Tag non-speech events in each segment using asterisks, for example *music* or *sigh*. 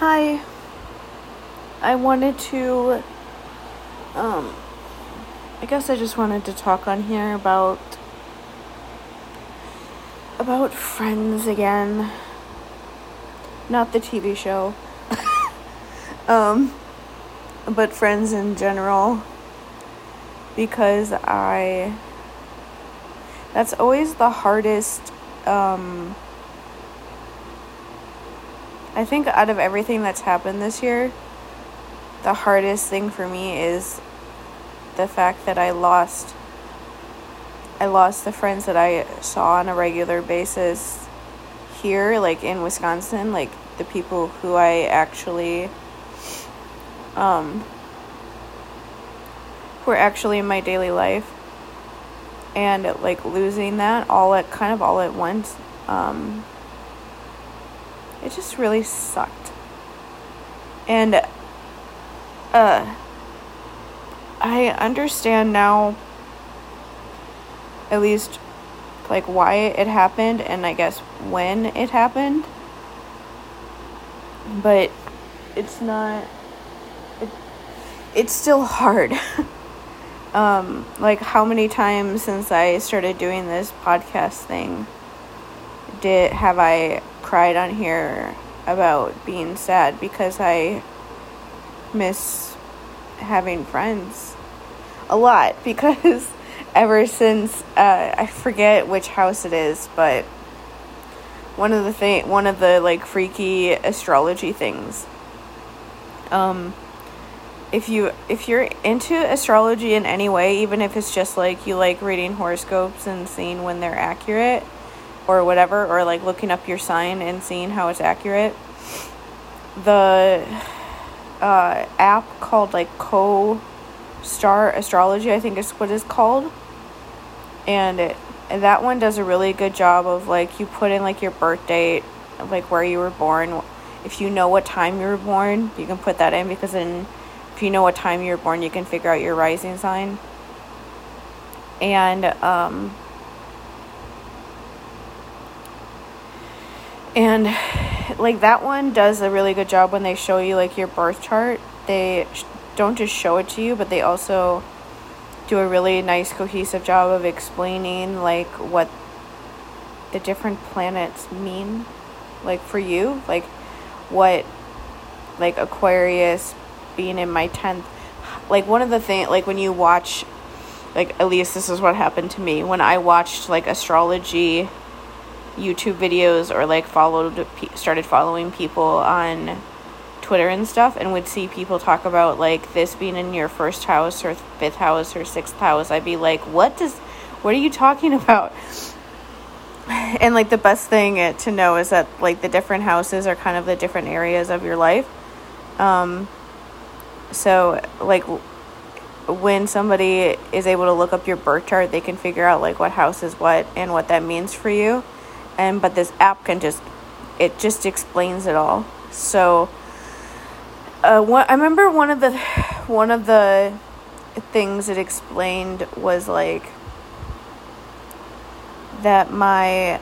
Hi. I wanted to um I guess I just wanted to talk on here about about friends again. Not the TV show. *laughs* um but friends in general because I that's always the hardest um I think out of everything that's happened this year, the hardest thing for me is the fact that I lost I lost the friends that I saw on a regular basis here like in Wisconsin, like the people who I actually um who are actually in my daily life. And like losing that all at kind of all at once um it just really sucked. And uh I understand now at least like why it happened and I guess when it happened. But it's not it, it's still hard. *laughs* um like how many times since I started doing this podcast thing did have I cried on here about being sad because I miss having friends a lot *laughs* because ever since uh, I forget which house it is, but one of the thing one of the like freaky astrology things. Um if you if you're into astrology in any way, even if it's just like you like reading horoscopes and seeing when they're accurate, or whatever, or like looking up your sign and seeing how it's accurate. The uh, app called like Co Star Astrology, I think is what it's called. And, it, and that one does a really good job of like you put in like your birth date, like where you were born. If you know what time you were born, you can put that in because then if you know what time you were born, you can figure out your rising sign. And um, and like that one does a really good job when they show you like your birth chart. They sh- don't just show it to you but they also do a really nice cohesive job of explaining like what the different planets mean like for you like what like aquarius being in my 10th like one of the things like when you watch like at least this is what happened to me. When i watched like astrology YouTube videos or like followed started following people on Twitter and stuff and would see people talk about like this being in your first house or fifth house or sixth house, I'd be like, "What does what are you talking *laughs* about?" And like the best thing to know is that like the different houses are kind of the different areas of your life. Um so like when somebody is able to look up your birth chart, they can figure out like what house is what and what that means for you and but this app can just it just explains it all. So uh, what, I remember one of the *sighs* one of the things it explained was like that my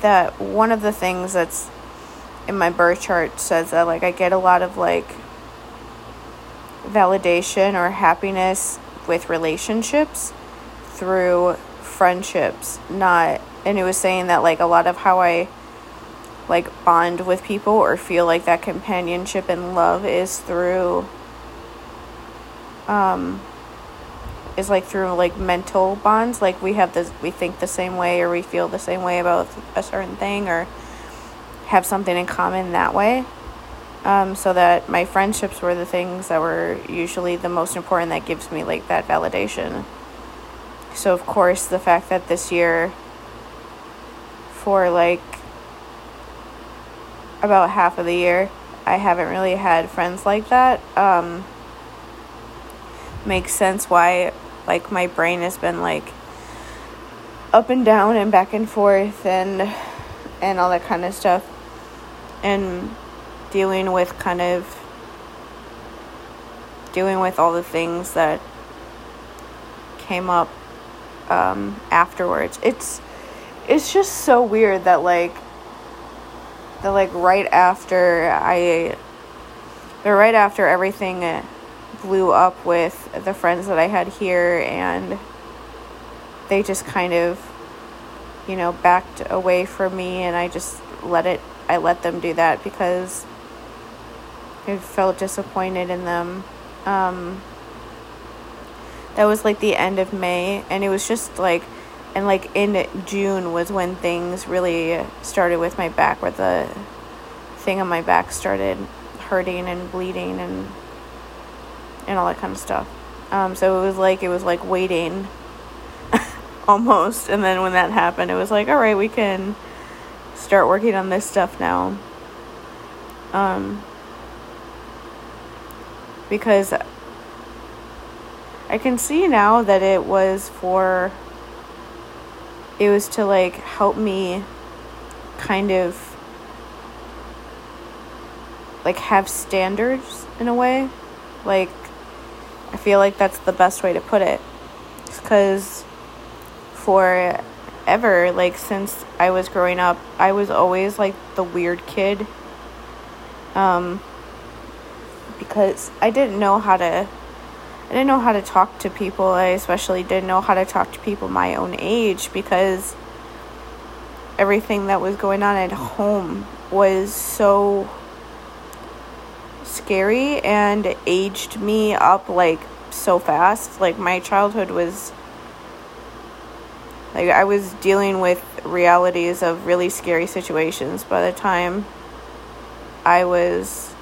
that one of the things that's in my birth chart says that like I get a lot of like validation or happiness with relationships through friendships, not and it was saying that like a lot of how I like bond with people or feel like that companionship and love is through um is like through like mental bonds. Like we have this we think the same way or we feel the same way about a certain thing or have something in common that way. Um, so that my friendships were the things that were usually the most important that gives me like that validation. So of course the fact that this year for like about half of the year. I haven't really had friends like that. Um, makes sense why like my brain has been like up and down and back and forth and and all that kind of stuff and dealing with kind of dealing with all the things that came up um, afterwards. It's it's just so weird that like that like right after I but right after everything blew up with the friends that I had here and they just kind of you know backed away from me and I just let it I let them do that because I felt disappointed in them. Um, that was like the end of May, and it was just like, and like in June was when things really started with my back, where the thing on my back started hurting and bleeding and and all that kind of stuff. Um, so it was like it was like waiting *laughs* almost, and then when that happened, it was like, all right, we can start working on this stuff now. Um, because I can see now that it was for it was to like help me kind of like have standards in a way. Like I feel like that's the best way to put it. Because for ever like since I was growing up I was always like the weird kid. Um because I didn't know how to I didn't know how to talk to people I especially didn't know how to talk to people my own age because everything that was going on at home was so scary and aged me up like so fast like my childhood was like I was dealing with realities of really scary situations by the time I was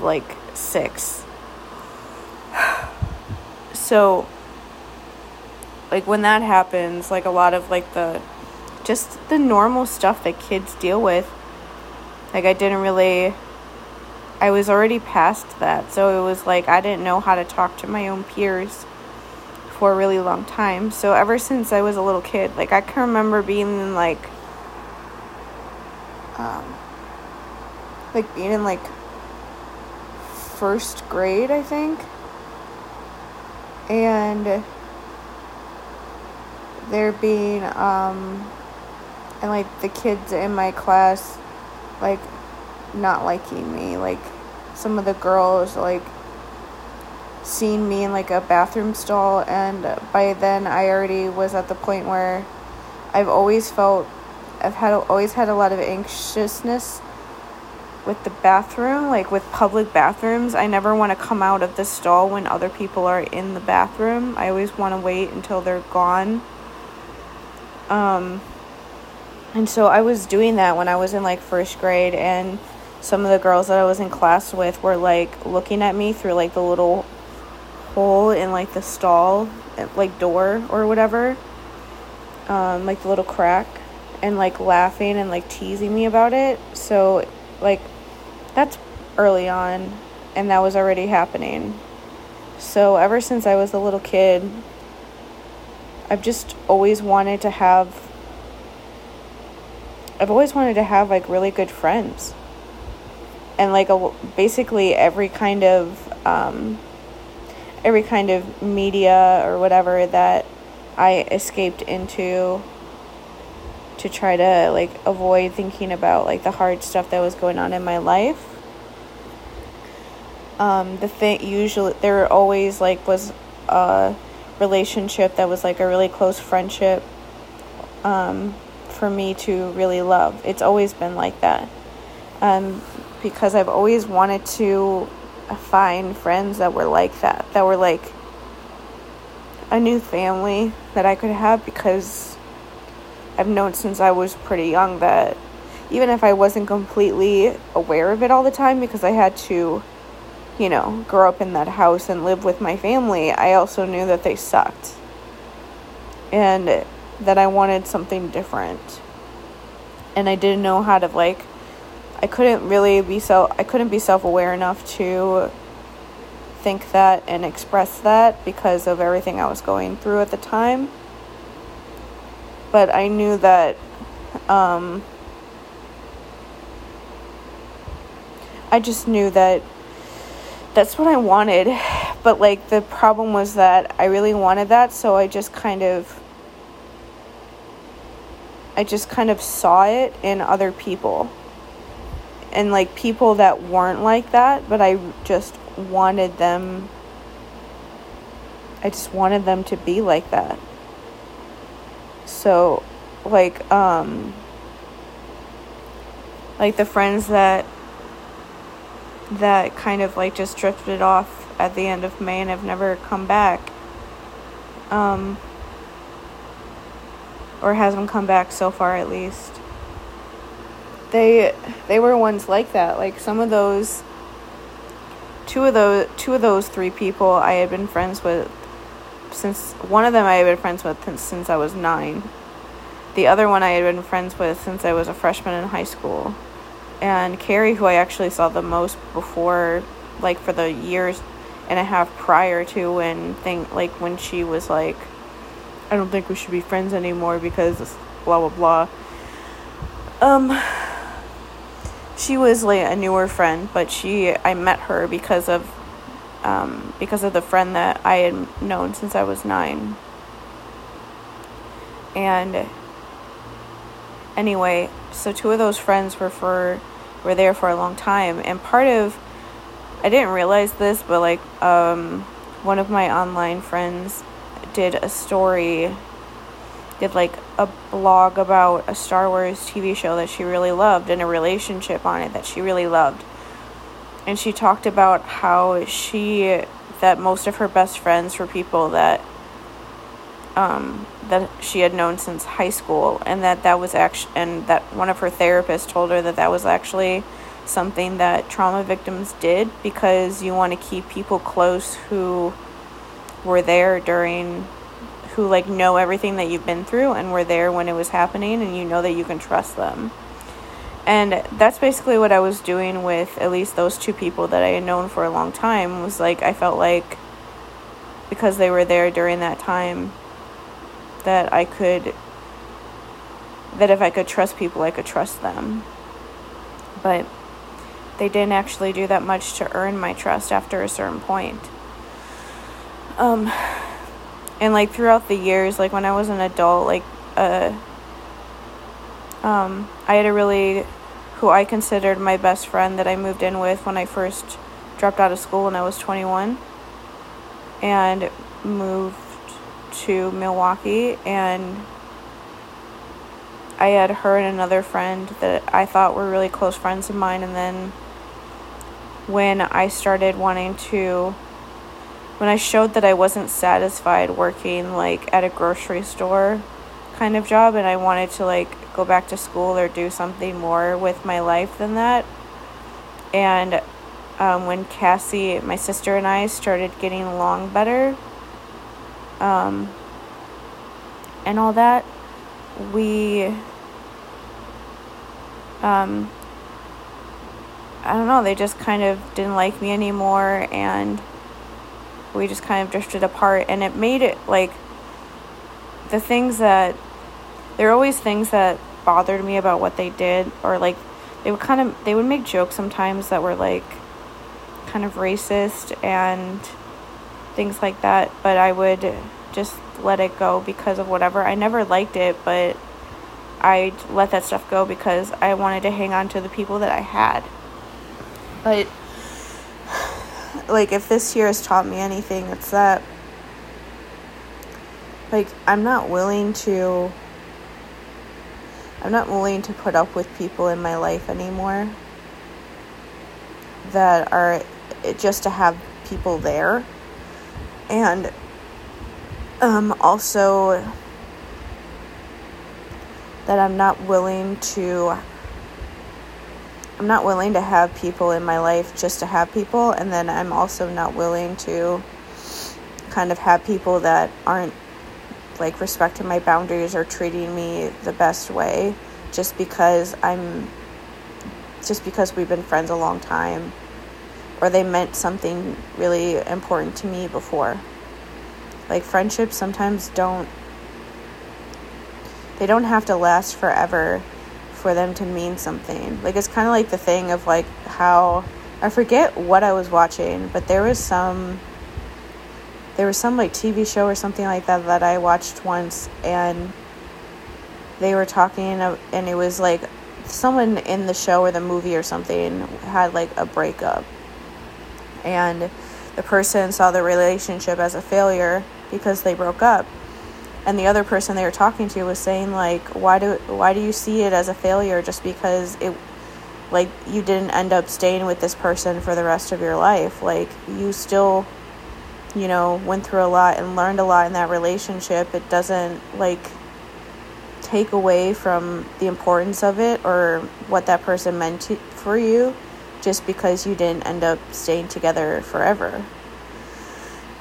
like 6. *sighs* So like when that happens, like a lot of like the just the normal stuff that kids deal with like I didn't really I was already past that. So it was like I didn't know how to talk to my own peers for a really long time. So ever since I was a little kid, like I can remember being in like um like being in like first grade, I think. And there being um and like the kids in my class like not liking me like some of the girls like seen me in like a bathroom stall and by then I already was at the point where I've always felt I've had always had a lot of anxiousness with the bathroom like with public bathrooms I never want to come out of the stall when other people are in the bathroom I always want to wait until they're gone um and so I was doing that when I was in like first grade and some of the girls that I was in class with were like looking at me through like the little hole in like the stall, like door or whatever, um, like the little crack, and like laughing and like teasing me about it. So, like, that's early on, and that was already happening. So, ever since I was a little kid, I've just always wanted to have. I've always wanted to have like really good friends. And like a, basically every kind of um, every kind of media or whatever that I escaped into to try to like avoid thinking about like the hard stuff that was going on in my life. Um, the thing usually there always like was a relationship that was like a really close friendship um, for me to really love. It's always been like that. Um, because I've always wanted to find friends that were like that, that were like a new family that I could have because I've known since I was pretty young that even if I wasn't completely aware of it all the time because I had to, you know, grow up in that house and live with my family, I also knew that they sucked. And that I wanted something different. And I didn't know how to like I couldn't really be so I couldn't be self-aware enough to think that and express that because of everything I was going through at the time. But I knew that um, I just knew that that's what I wanted. But like the problem was that I really wanted that, so I just kind of I just kind of saw it in other people and like people that weren't like that, but I just wanted them I just wanted them to be like that. So like um like the friends that that kind of like just drifted off at the end of May and have never come back. Um or hasn't come back so far at least. They they were ones like that. Like some of those two of those two of those three people I had been friends with since one of them I had been friends with since, since I was 9. The other one I had been friends with since I was a freshman in high school. And Carrie who I actually saw the most before like for the years and a half prior to when thing like when she was like I don't think we should be friends anymore because blah blah blah. Um she was like a newer friend, but she I met her because of um, because of the friend that I had known since I was nine. And anyway, so two of those friends were for were there for a long time, and part of I didn't realize this, but like um, one of my online friends did a story, did like a blog about a Star Wars TV show that she really loved and a relationship on it that she really loved. And she talked about how she, that most of her best friends were people that, um, that she had known since high school, and that that was actually, and that one of her therapists told her that that was actually something that trauma victims did because you want to keep people close who were there during who like know everything that you've been through and were there when it was happening and you know that you can trust them. And that's basically what I was doing with at least those two people that I had known for a long time was like I felt like because they were there during that time that I could that if I could trust people I could trust them. But they didn't actually do that much to earn my trust after a certain point. Um, and like throughout the years, like when I was an adult, like uh, um, I had a really who I considered my best friend that I moved in with when I first dropped out of school when I was 21 and moved to Milwaukee. And I had her and another friend that I thought were really close friends of mine. And then when I started wanting to when I showed that I wasn't satisfied working like at a grocery store kind of job and I wanted to like go back to school or do something more with my life than that. And um, when Cassie, my sister, and I started getting along better um, and all that, we, um, I don't know, they just kind of didn't like me anymore and we just kind of drifted apart and it made it like the things that there are always things that bothered me about what they did or like they would kind of they would make jokes sometimes that were like kind of racist and things like that but i would just let it go because of whatever. I never liked it but i let that stuff go because i wanted to hang on to the people that i had. But like if this year has taught me anything, it's that like I'm not willing to I'm not willing to put up with people in my life anymore that are just to have people there. And um, also that I'm not willing to I'm not willing to have people in my life just to have people, and then I'm also not willing to kind of have people that aren't like respecting my boundaries or treating me the best way just because I'm just because we've been friends a long time or they meant something really important to me before. Like friendships sometimes don't they don't have to last forever for them to mean something. Like it's kind of like the thing of like how I forget what I was watching, but there was some there was some like TV show or something like that that I watched once and they were talking and it was like someone in the show or the movie or something had like a breakup. And the person saw the relationship as a failure because they broke up. And the other person they were talking to was saying like why do why do you see it as a failure just because it like you didn't end up staying with this person for the rest of your life? Like you still you know went through a lot and learned a lot in that relationship it doesn't like take away from the importance of it or what that person meant to, for you just because you didn't end up staying together forever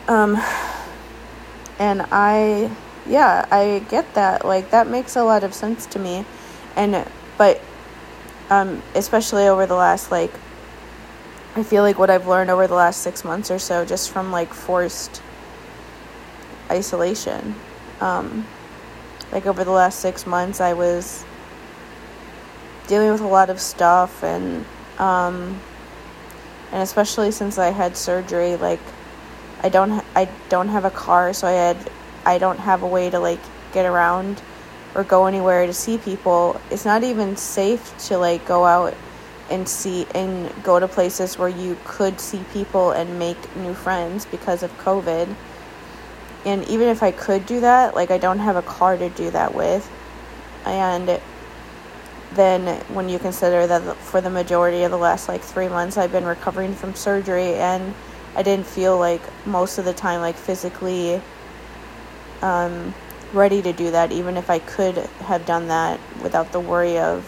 um and i yeah, I get that. Like that makes a lot of sense to me. And but um especially over the last like I feel like what I've learned over the last 6 months or so just from like forced isolation. Um like over the last 6 months I was dealing with a lot of stuff and um and especially since I had surgery like I don't ha- I don't have a car so I had I don't have a way to like get around or go anywhere to see people, it's not even safe to like go out and see and go to places where you could see people and make new friends because of COVID. And even if I could do that, like I don't have a car to do that with. And then when you consider that for the majority of the last like 3 months I've been recovering from surgery and I didn't feel like most of the time like physically um, ready to do that, even if I could have done that without the worry of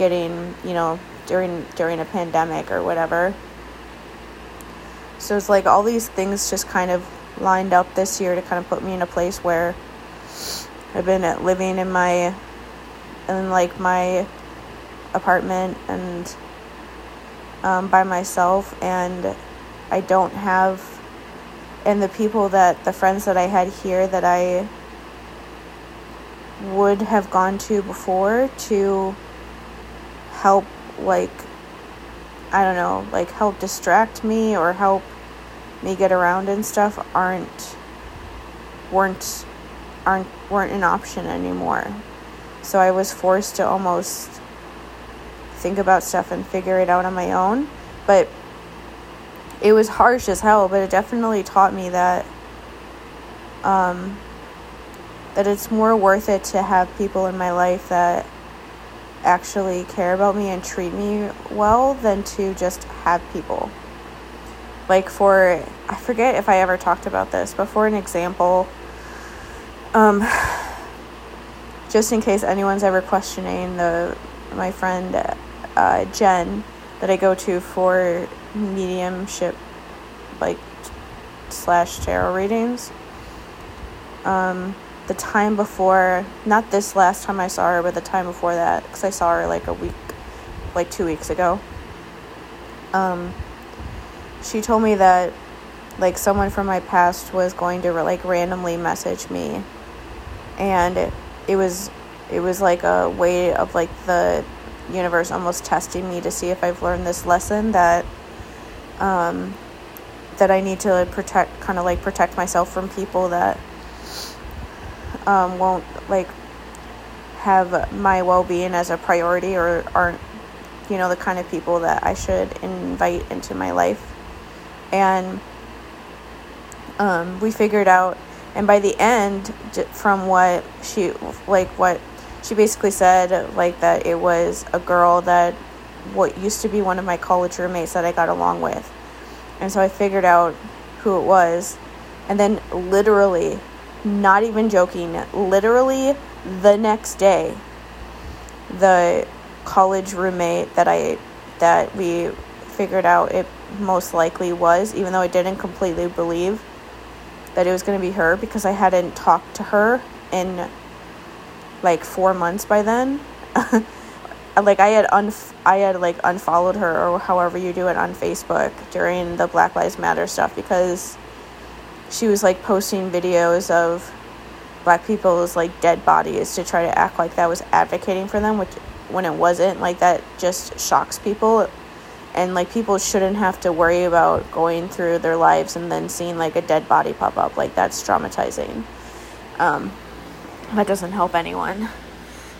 getting, you know, during during a pandemic or whatever. So it's like all these things just kind of lined up this year to kind of put me in a place where I've been living in my in like my apartment and um, by myself and I don't have and the people that the friends that I had here that I would have gone to before to help like I don't know, like help distract me or help me get around and stuff aren't weren't aren't weren't an option anymore. So I was forced to almost think about stuff and figure it out on my own. But it was harsh as hell, but it definitely taught me that um, that it's more worth it to have people in my life that actually care about me and treat me well than to just have people. Like for I forget if I ever talked about this, but for an example, um, *sighs* just in case anyone's ever questioning the my friend uh, Jen that I go to for mediumship like slash tarot readings. Um, the time before, not this last time I saw her, but the time before that, because I saw her like a week, like two weeks ago. Um, she told me that like someone from my past was going to like randomly message me, and it, it was it was like a way of like the universe almost testing me to see if I've learned this lesson that um, that I need to protect, kind of like protect myself from people that um, won't like have my well being as a priority or aren't, you know, the kind of people that I should invite into my life. And um, we figured out, and by the end, from what she, like, what she basically said, like, that it was a girl that what used to be one of my college roommates that I got along with. And so I figured out who it was. And then, literally, not even joking, literally the next day, the college roommate that I that we figured out it most likely was, even though I didn't completely believe that it was going to be her because I hadn't talked to her in like four months by then. *laughs* like I had un I had like unfollowed her or however you do it on Facebook during the Black Lives Matter stuff because she was like posting videos of black people's like dead bodies to try to act like that was advocating for them which when it wasn't like that just shocks people. And like people shouldn't have to worry about going through their lives and then seeing like a dead body pop up. Like that's traumatizing. Um that doesn't help anyone.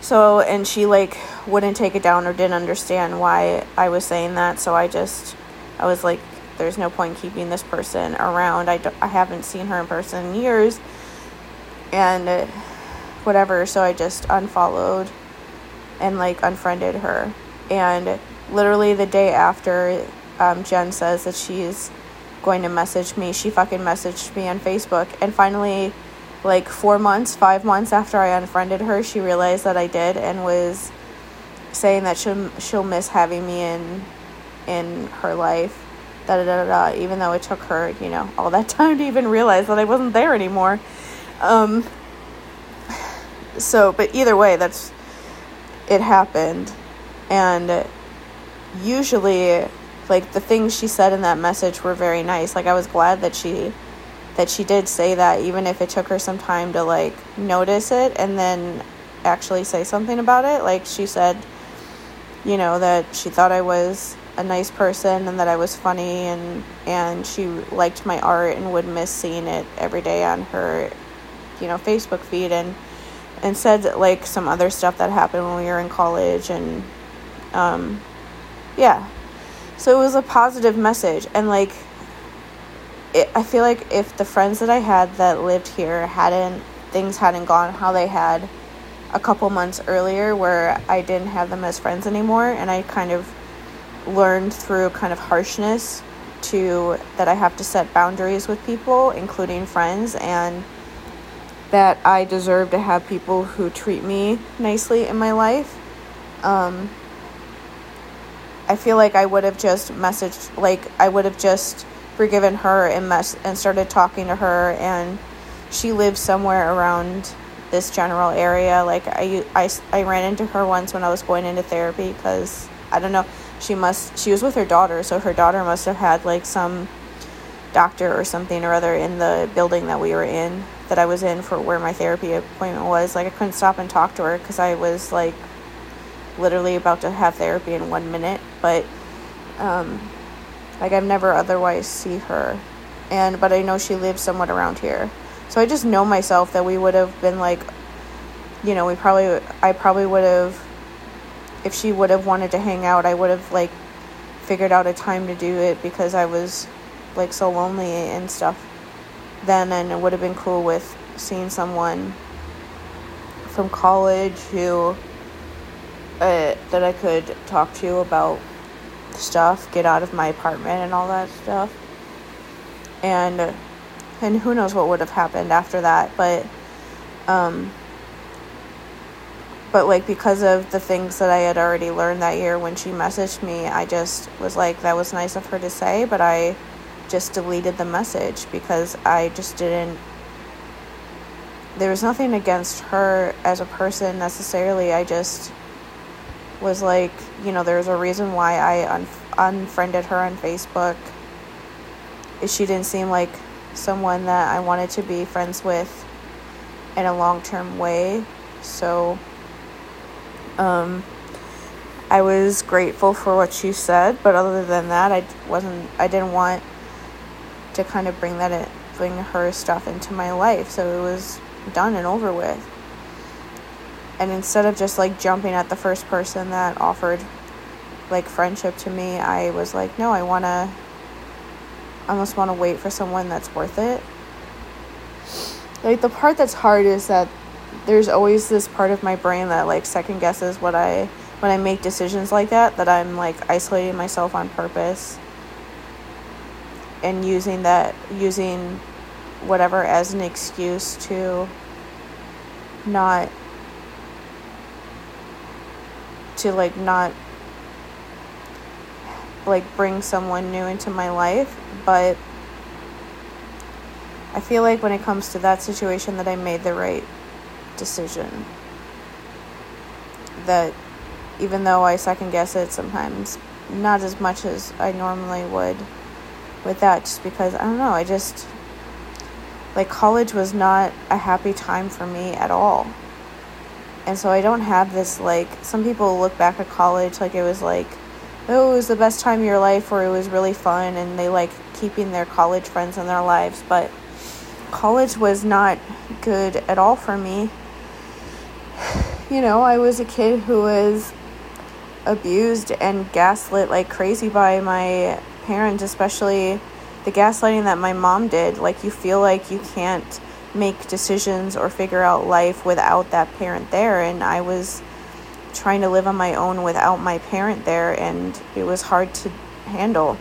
So and she like wouldn't take it down or didn't understand why I was saying that. So I just, I was like, there's no point keeping this person around. I, I haven't seen her in person in years. And uh, whatever. So I just unfollowed and like unfriended her. And literally the day after um, Jen says that she's going to message me, she fucking messaged me on Facebook. And finally, like four months, five months after I unfriended her, she realized that I did and was saying that she'll she'll miss having me in in her life. Da da da da. Even though it took her, you know, all that *laughs* time to even realize that I wasn't there anymore. Um. So, but either way, that's it happened, and usually, like the things she said in that message were very nice. Like I was glad that she that she did say that even if it took her some time to like notice it and then actually say something about it like she said you know that she thought I was a nice person and that I was funny and and she liked my art and would miss seeing it every day on her you know Facebook feed and and said like some other stuff that happened when we were in college and um yeah. So it was a positive message and like it, I feel like if the friends that I had that lived here hadn't things hadn't gone how they had a couple months earlier where I didn't have them as friends anymore and I kind of learned through kind of harshness to that I have to set boundaries with people including friends and that I deserve to have people who treat me nicely in my life. Um, I feel like I would have just messaged like I would have just forgiven her and mess and started talking to her and she lives somewhere around this general area. Like I, I, I ran into her once when i was going into therapy because i don't know she must she was with her daughter so her daughter must have had like some doctor or something or other in the building that we were in that i was in for where my therapy appointment was like i couldn't stop and talk to her because i was like literally about to have therapy in one minute but um, like I've never otherwise see her. And but I know she lives somewhat around here. So I just know myself that we would have been like you know, we probably I probably would have if she would have wanted to hang out, I would have like figured out a time to do it because I was like so lonely and stuff then and it would have been cool with seeing someone from college who uh, that I could talk to about stuff, get out of my apartment and all that stuff. And and who knows what would have happened after that, but um but like because of the things that I had already learned that year when she messaged me, I just was like that was nice of her to say, but I just deleted the message because I just didn't there was nothing against her as a person necessarily. I just was like, you know, there's a reason why I un- unfriended her on Facebook. She didn't seem like someone that I wanted to be friends with in a long term way. So, um, I was grateful for what she said, but other than that, I wasn't, I didn't want to kind of bring that in, bring her stuff into my life. So it was done and over with and instead of just like jumping at the first person that offered like friendship to me, I was like, no, I want to I almost want to wait for someone that's worth it. Like the part that's hard is that there's always this part of my brain that like second guesses what I when I make decisions like that that I'm like isolating myself on purpose and using that using whatever as an excuse to not to like not like bring someone new into my life, but I feel like when it comes to that situation that I made the right decision. That even though I second guess it sometimes, not as much as I normally would with that just because I don't know, I just like college was not a happy time for me at all and so I don't have this like some people look back at college like it was like oh it was the best time of your life or it was really fun and they like keeping their college friends in their lives but college was not good at all for me you know I was a kid who was abused and gaslit like crazy by my parents, especially the gaslighting that my mom did. Like, you feel like you can't make decisions or figure out life without that parent there. And I was trying to live on my own without my parent there, and it was hard to handle.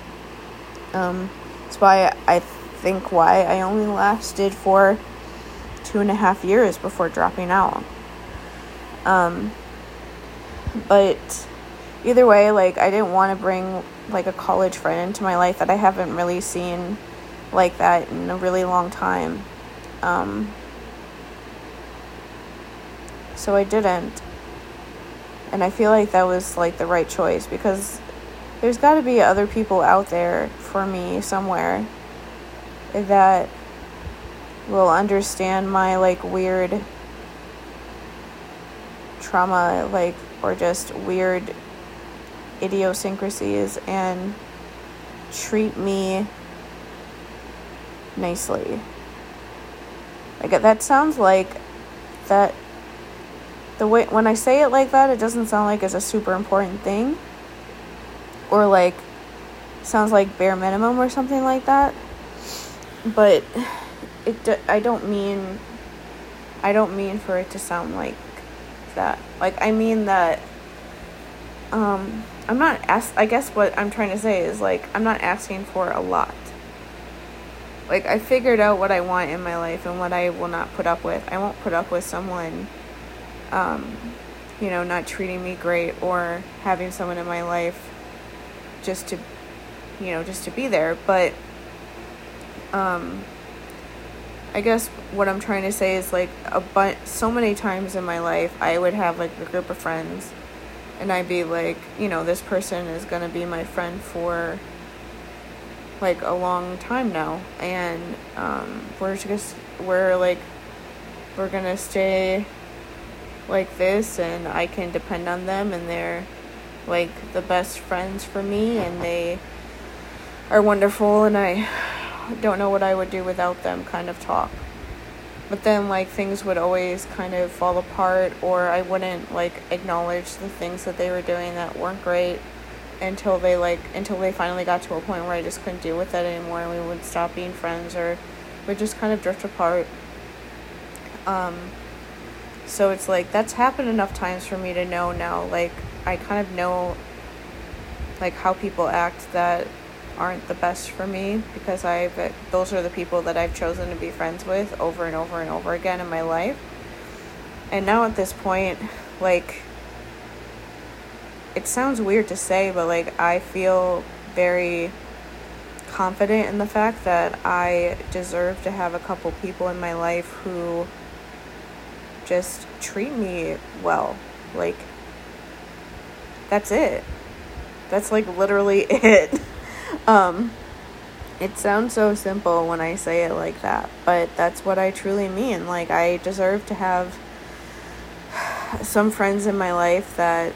Um, that's why I think why I only lasted for two and a half years before dropping out. Um, but either way, like I didn't want to bring like a college friend into my life that I haven't really seen like that in a really long time. Um, so I didn't. And I feel like that was like the right choice because there's got to be other people out there for me somewhere that will understand my like weird trauma like or just weird idiosyncrasies and treat me nicely. Like that sounds like that the way when I say it like that, it doesn't sound like it's a super important thing or like sounds like bare minimum or something like that. But it I don't mean I don't mean for it to sound like that. Like I mean that um I'm not ask I guess what I'm trying to say is like I'm not asking for a lot. Like I figured out what I want in my life and what I will not put up with. I won't put up with someone um you know not treating me great or having someone in my life just to you know just to be there, but um I guess what I'm trying to say is like a bunch so many times in my life I would have like a group of friends and I'd be like, you know, this person is going to be my friend for like a long time now and um, we're just we're like we're going to stay like this and I can depend on them and they're like the best friends for me and they are wonderful and I don't know what I would do without them kind of talk. But then like things would always kind of fall apart or I wouldn't like acknowledge the things that they were doing that weren't great until they like until they finally got to a point where I just couldn't deal with it anymore and we would stop being friends or we just kind of drift apart. Um so it's like that's happened enough times for me to know now like I kind of know like how people act that aren't the best for me because I've those are the people that I've chosen to be friends with over and over and over again in my life. And now at this point, like it sounds weird to say, but like I feel very confident in the fact that I deserve to have a couple people in my life who just treat me well. Like that's it. That's like literally *laughs* it. Um, it sounds so simple when I say it like that, but that's what I truly mean. Like, I deserve to have some friends in my life that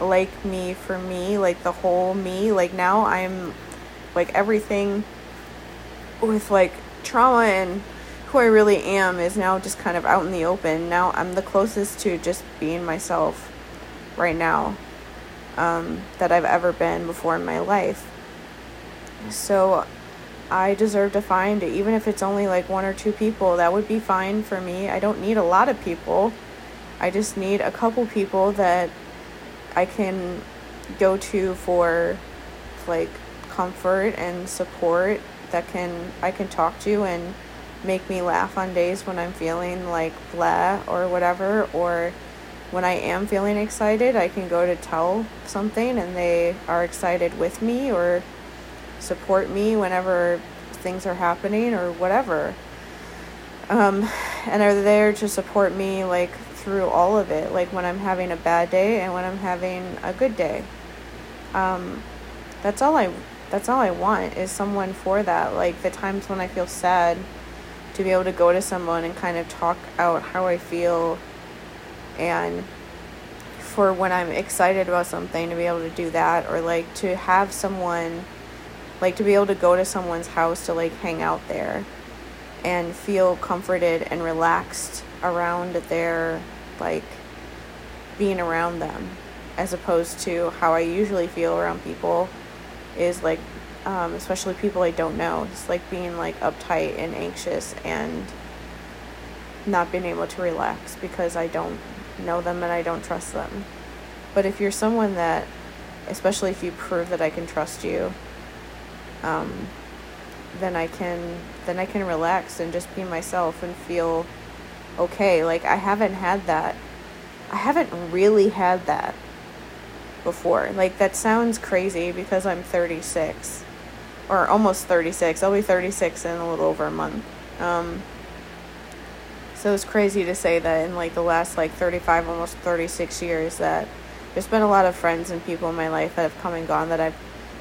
like me for me, like the whole me. Like, now I'm like everything with like trauma and who I really am is now just kind of out in the open. Now I'm the closest to just being myself right now um, that I've ever been before in my life. So I deserve to find, it. even if it's only like one or two people, that would be fine for me. I don't need a lot of people. I just need a couple people that I can go to for like comfort and support that can I can talk to and make me laugh on days when I'm feeling like blah or whatever or when I am feeling excited, I can go to tell something and they are excited with me or support me whenever things are happening or whatever. Um, and are there to support me like through all of it, like when I'm having a bad day and when I'm having a good day. Um, that's all I that's all I want is someone for that. Like the times when I feel sad, to be able to go to someone and kind of talk out how I feel, and for when I'm excited about something to be able to do that, or like to have someone like to be able to go to someone's house to like hang out there and feel comforted and relaxed around their like being around them as opposed to how I usually feel around people is like um, especially people I don't know. It's like being like uptight and anxious and not being able to relax because I don't know them and I don't trust them. But if you're someone that, especially if you prove that I can trust you, um, then I can then I can relax and just be myself and feel okay. Like I haven't had that. I haven't really had that before. Like that sounds crazy because I'm 36 or almost 36. I'll be 36 in a little over a month. Um, so it's crazy to say that in like the last like 35, almost 36 years that there's been a lot of friends and people in my life that have come and gone that I've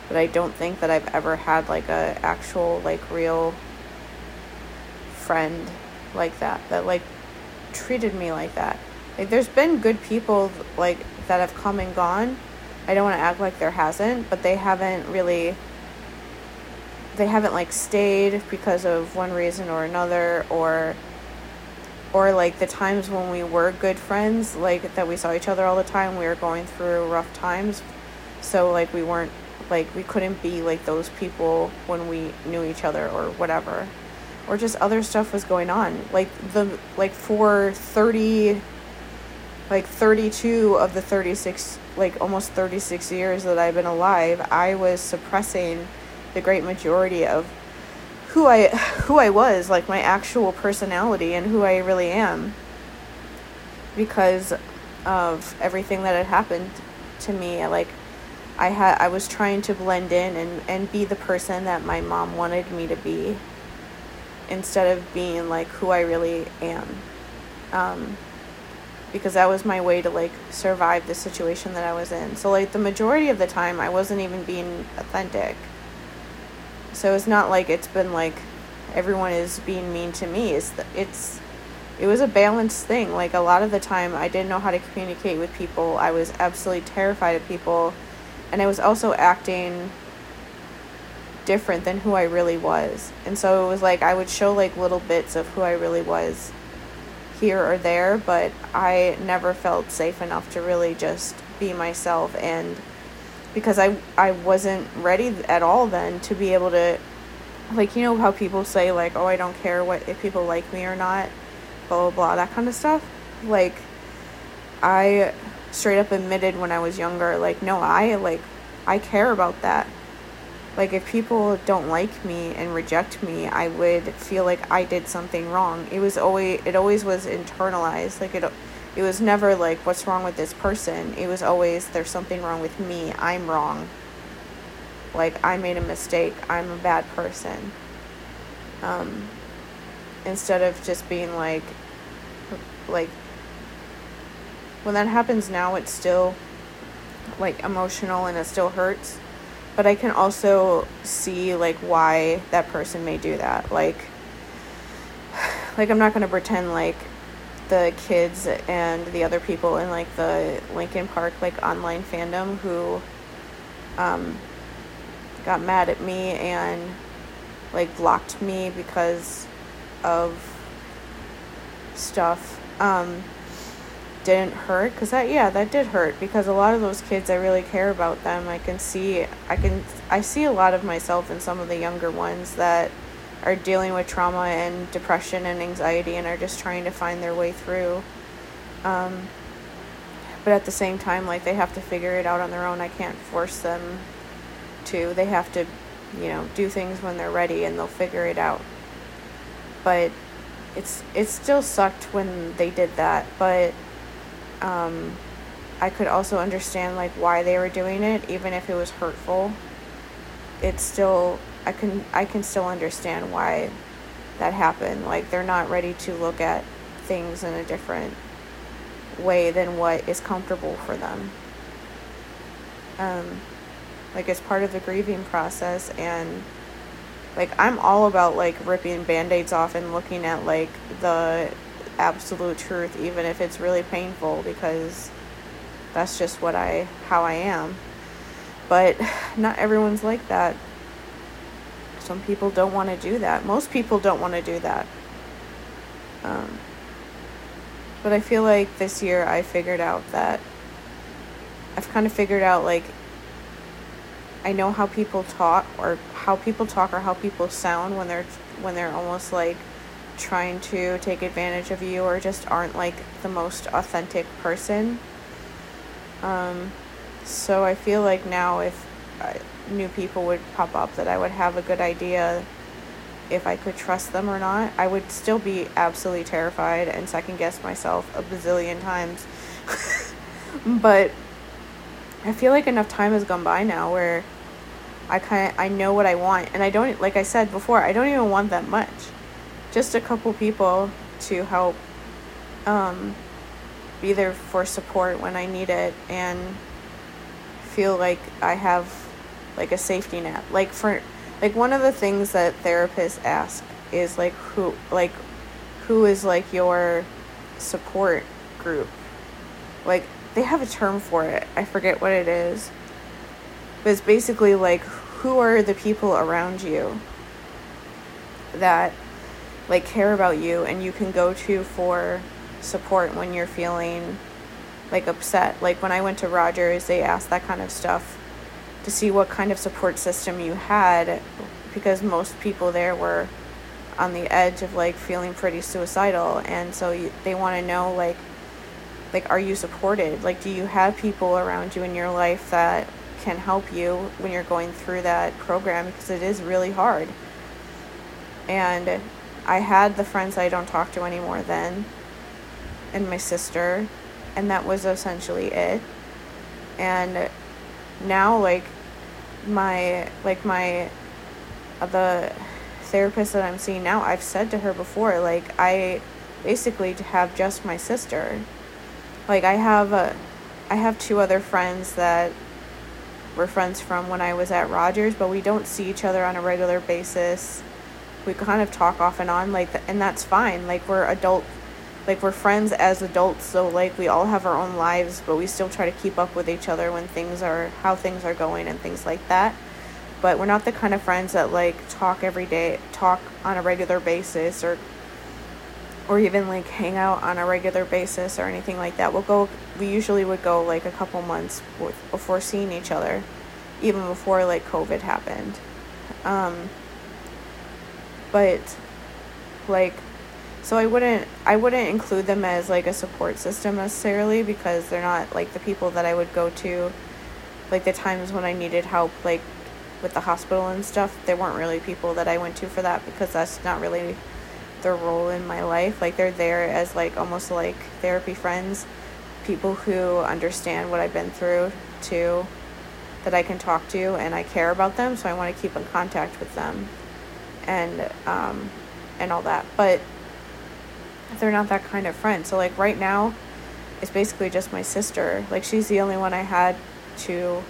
but I don't think that I've ever had like a actual like real friend like that that like treated me like that. Like there's been good people like that have come and gone. I don't want to act like there hasn't, but they haven't really they haven't like stayed because of one reason or another or or like the times when we were good friends like that we saw each other all the time we were going through rough times so like we weren't like we couldn't be like those people when we knew each other or whatever or just other stuff was going on like the like for 30 like 32 of the 36 like almost 36 years that I've been alive I was suppressing the great majority of who I who I was, like my actual personality and who I really am because of everything that had happened to me. Like I had I was trying to blend in and, and be the person that my mom wanted me to be instead of being like who I really am. Um, because that was my way to like survive the situation that I was in. So like the majority of the time I wasn't even being authentic. So it's not like it's been like everyone is being mean to me. It's it's it was a balanced thing. Like a lot of the time I didn't know how to communicate with people. I was absolutely terrified of people and I was also acting different than who I really was. And so it was like I would show like little bits of who I really was here or there, but I never felt safe enough to really just be myself and because I I wasn't ready at all then to be able to like you know how people say like oh I don't care what if people like me or not blah blah blah that kind of stuff like I straight up admitted when I was younger like no I like I care about that like if people don't like me and reject me I would feel like I did something wrong it was always it always was internalized like it it was never like, what's wrong with this person? It was always, there's something wrong with me. I'm wrong. Like, I made a mistake. I'm a bad person. Um, instead of just being like, like, when that happens now, it's still like emotional and it still hurts. But I can also see like why that person may do that. Like, like I'm not gonna pretend like the kids and the other people in like the Linkin Park like online fandom who um, got mad at me and like blocked me because of stuff um, didn't hurt because that yeah that did hurt because a lot of those kids I really care about them I can see I can I see a lot of myself in some of the younger ones that are dealing with trauma and depression and anxiety and are just trying to find their way through. Um, but at the same time, like they have to figure it out on their own. I can't force them to. They have to, you know, do things when they're ready and they'll figure it out. But it's it still sucked when they did that, but um, I could also understand like why they were doing it, even if it was hurtful. It's still I can I can still understand why that happened. Like they're not ready to look at things in a different way than what is comfortable for them. Um, like it's part of the grieving process and like I'm all about like ripping band-aids off and looking at like the absolute truth even if it's really painful because that's just what I how I am. But not everyone's like that. Some people don't want to do that. Most people don't want to do that. Um, but I feel like this year I figured out that I've kind of figured out like I know how people talk or how people talk or how people sound when they're when they're almost like trying to take advantage of you or just aren't like the most authentic person. Um, so I feel like now if uh, new people would pop up that I would have a good idea if I could trust them or not. I would still be absolutely terrified and second guess myself a bazillion times. *laughs* but I feel like enough time has gone by now where I kind of I know what I want and I don't like I said before, I don't even want that much. Just a couple people to help um, be there for support when I need it and feel like I have like a safety net. Like for like one of the things that therapists ask is like who like who is like your support group. Like they have a term for it. I forget what it is. But it's basically like who are the people around you that like care about you and you can go to for support when you're feeling like upset. Like when I went to Rogers, they asked that kind of stuff to see what kind of support system you had because most people there were on the edge of like feeling pretty suicidal. And so you, they want to know like like are you supported? Like do you have people around you in your life that can help you when you're going through that program? Because it is really hard. And i had the friends i don't talk to anymore then and my sister and that was essentially it and now like my like my uh, the therapist that I'm seeing now, I've said to her before, like I basically have just my sister. Like I have a, I have two other friends that we're friends from when I was at Rogers, but we don't see each other on a regular basis. We kind of talk off and on, like, and that's fine. Like we're adult like we're friends as adults so like we all have our own lives but we still try to keep up with each other when things are how things are going and things like that. But we're not the kind of friends that like talk every day talk on a regular basis or or even like hang out on a regular basis or anything like that. We'll go we usually would go like a couple months before seeing each other even before like covid happened. Um but like so I wouldn't I wouldn't include them as like a support system necessarily because they're not like the people that I would go to like the times when I needed help like with the hospital and stuff. They weren't really people that I went to for that because that's not really their role in my life. Like they're there as like almost like therapy friends, people who understand what I've been through too that I can talk to and I care about them, so I want to keep in contact with them and um and all that. But they're not that kind of friend. So like right now, it's basically just my sister. Like she's the only one I had to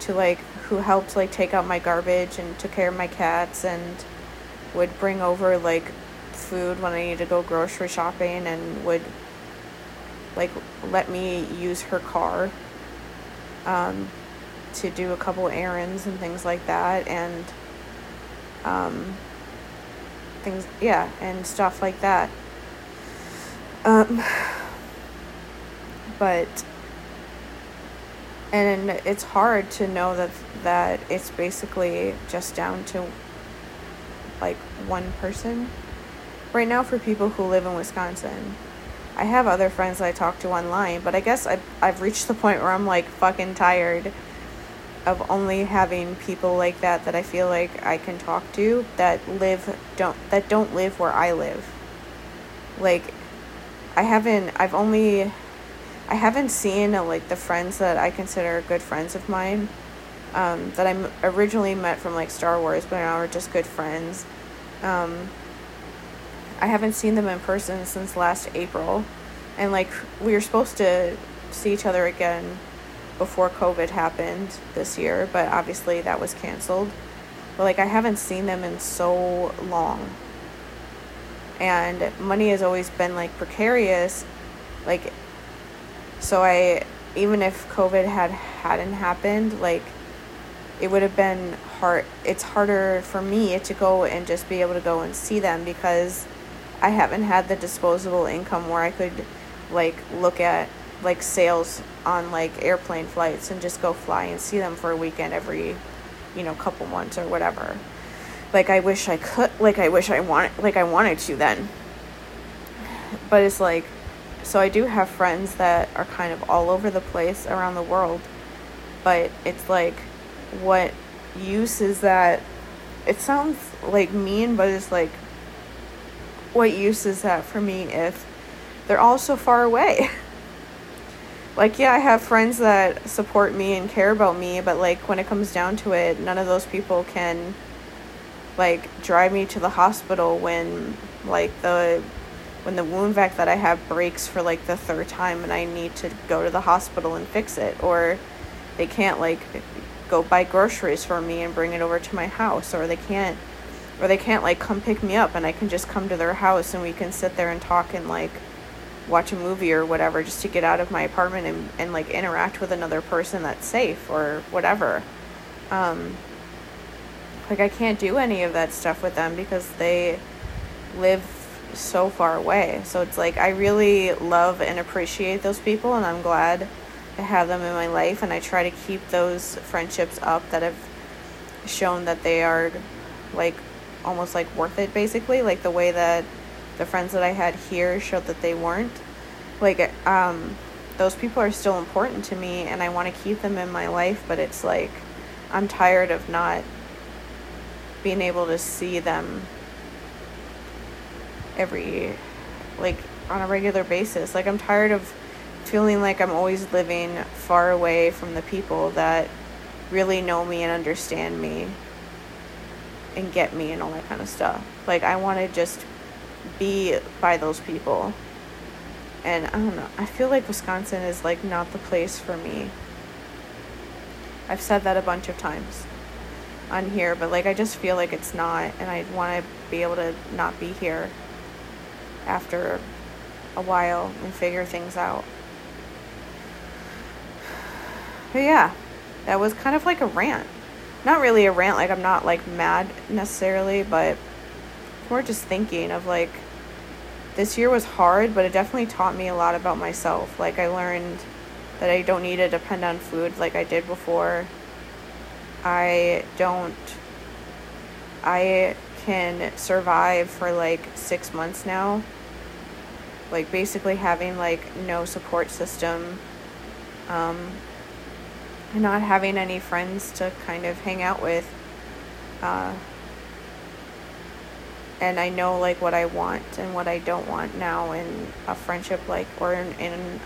to like who helped like take out my garbage and took care of my cats and would bring over like food when I needed to go grocery shopping and would like let me use her car um, to do a couple errands and things like that and um, things, yeah, and stuff like that. Um, but and it's hard to know that that it's basically just down to like one person right now for people who live in Wisconsin. I have other friends that I talk to online, but I guess I've, I've reached the point where I'm like fucking tired of only having people like that that I feel like I can talk to that live don't that don't live where I live. Like I haven't I've only I haven't seen uh, like the friends that I consider good friends of mine um, that I originally met from like Star Wars, but now we're just good friends. Um, I haven't seen them in person since last April, and like we were supposed to see each other again before COVID happened this year, but obviously that was canceled. But like I haven't seen them in so long. And money has always been like precarious. Like so I even if COVID had hadn't happened, like it would have been hard it's harder for me to go and just be able to go and see them because I haven't had the disposable income where I could like look at like sales on like airplane flights and just go fly and see them for a weekend every you know couple months or whatever. Like i wish i could like i wish i want like i wanted to then. But it's like so i do have friends that are kind of all over the place around the world but it's like what use is that? It sounds like mean but it's like what use is that for me if they're all so far away *laughs* like yeah i have friends that support me and care about me but like when it comes down to it none of those people can like drive me to the hospital when like the when the wound vac that i have breaks for like the third time and i need to go to the hospital and fix it or they can't like go buy groceries for me and bring it over to my house or they can't or they can't like come pick me up and i can just come to their house and we can sit there and talk and like watch a movie or whatever just to get out of my apartment and, and like interact with another person that's safe or whatever. Um, like I can't do any of that stuff with them because they live so far away. So it's like I really love and appreciate those people and I'm glad to have them in my life and I try to keep those friendships up that have shown that they are like almost like worth it basically like the way that the friends that I had here showed that they weren't. Like, um, those people are still important to me and I want to keep them in my life, but it's like I'm tired of not being able to see them every, like, on a regular basis. Like, I'm tired of feeling like I'm always living far away from the people that really know me and understand me and get me and all that kind of stuff. Like, I want to just be by those people. And I don't know. I feel like Wisconsin is like not the place for me. I've said that a bunch of times on here, but like I just feel like it's not and I want to be able to not be here after a while and figure things out. But yeah, that was kind of like a rant. Not really a rant, like I'm not like mad necessarily, but more just thinking of like this year was hard, but it definitely taught me a lot about myself. Like I learned that I don't need to depend on food like I did before. I don't I can survive for like 6 months now. Like basically having like no support system um and not having any friends to kind of hang out with. Uh and I know like what I want and what I don't want now in a friendship like or in, in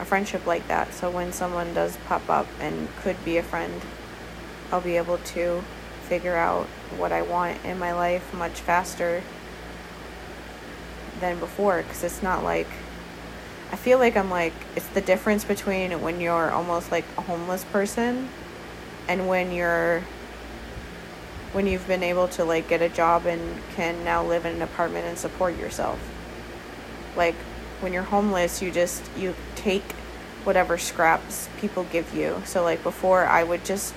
a friendship like that. So when someone does pop up and could be a friend, I'll be able to figure out what I want in my life much faster than before because it's not like I feel like I'm like it's the difference between when you're almost like a homeless person and when you're when you've been able to like get a job and can now live in an apartment and support yourself. Like when you're homeless, you just you take whatever scraps people give you. So like before I would just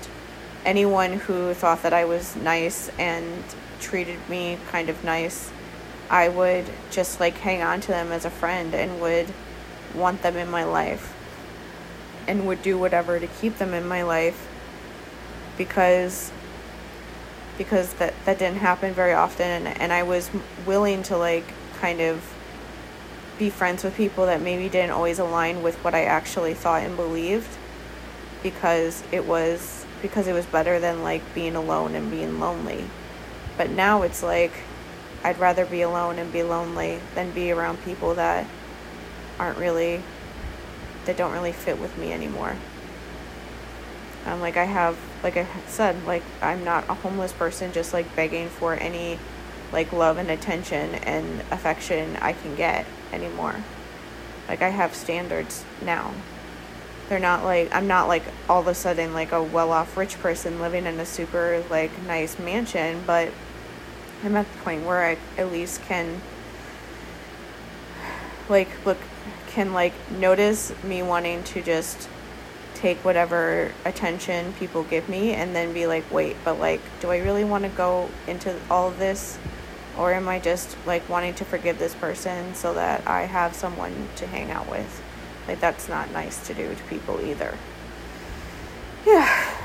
anyone who thought that I was nice and treated me kind of nice, I would just like hang on to them as a friend and would want them in my life and would do whatever to keep them in my life because because that that didn't happen very often and, I was willing to like kind of be friends with people that maybe didn't always align with what I actually thought and believed because it was because it was better than like being alone and being lonely. But now it's like I'd rather be alone and be lonely than be around people that aren't really that don't really fit with me anymore. Um, like I have, like I said, like I'm not a homeless person just like begging for any like love and attention and affection I can get anymore. Like I have standards now. They're not like I'm not like all of a sudden like a well-off rich person living in a super like nice mansion, but I'm at the point where I at least can like look can like notice me wanting to just take whatever attention people give me and then be like, wait, but like, do I really want to go into all of this? Or am I just like wanting to forgive this person so that I have someone to hang out with? Like, that's not nice to do to people either. Yeah.